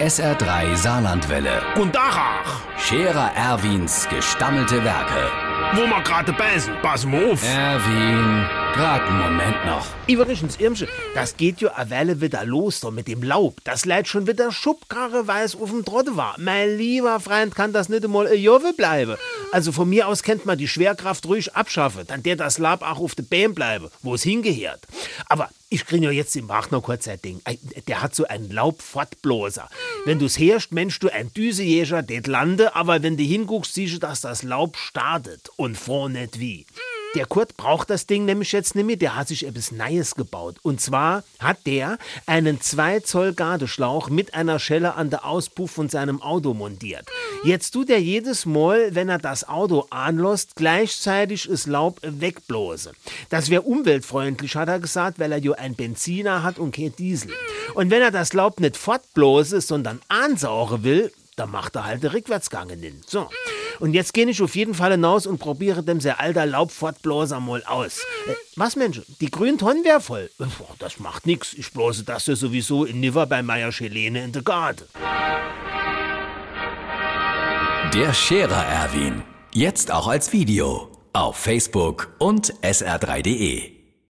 SR3 Saarlandwelle. Und Dachach, Scherer Erwins gestammelte Werke. wo wir gerade beißen, pass mal auf. Erwin, grad einen Moment noch. Übrigens, Irmsche, das geht ja eine Weile wieder los da mit dem Laub. Das leid schon wieder Schubkarre, weil es auf dem Trotte war. Mein lieber Freund, kann das nicht einmal ein Jove bleiben. Also von mir aus kennt man die Schwerkraft ruhig abschaffen, dann der das Lab auch auf der Bäm bleibe, wo es hingehört. Aber ich krieg ja jetzt im Wagner kurz ein Ding. Der hat so einen Laubfortbloser. Wenn du's herrscht, Mensch, du ein Düsejäger, det lande, aber wenn du hinguckst, siehst du, dass das Laub startet. Und vor nicht wie. Der Kurt braucht das Ding nämlich jetzt nicht mehr, der hat sich etwas Neues gebaut. Und zwar hat der einen 2 Zoll Gardeschlauch mit einer Schelle an der Auspuff von seinem Auto montiert. Jetzt tut er jedes Mal, wenn er das Auto anlässt, gleichzeitig das Laub wegblasen. Das wäre umweltfreundlich, hat er gesagt, weil er ja ein Benziner hat und kein Diesel. Und wenn er das Laub nicht fortblase, sondern ansaugen will, dann macht er halt den Rückwärtsgang in. So. Und jetzt gehe ich auf jeden Fall hinaus und probiere dem sehr alter Laubfortblaser mal aus. Äh, was, Mensch? Die grünen Tonnen wär voll. Äh, boah, Das macht nix. Ich blase das ja sowieso in Niver bei Meier Schelene in der Garde. Der Scherer Erwin. Jetzt auch als Video. Auf Facebook und sr3.de.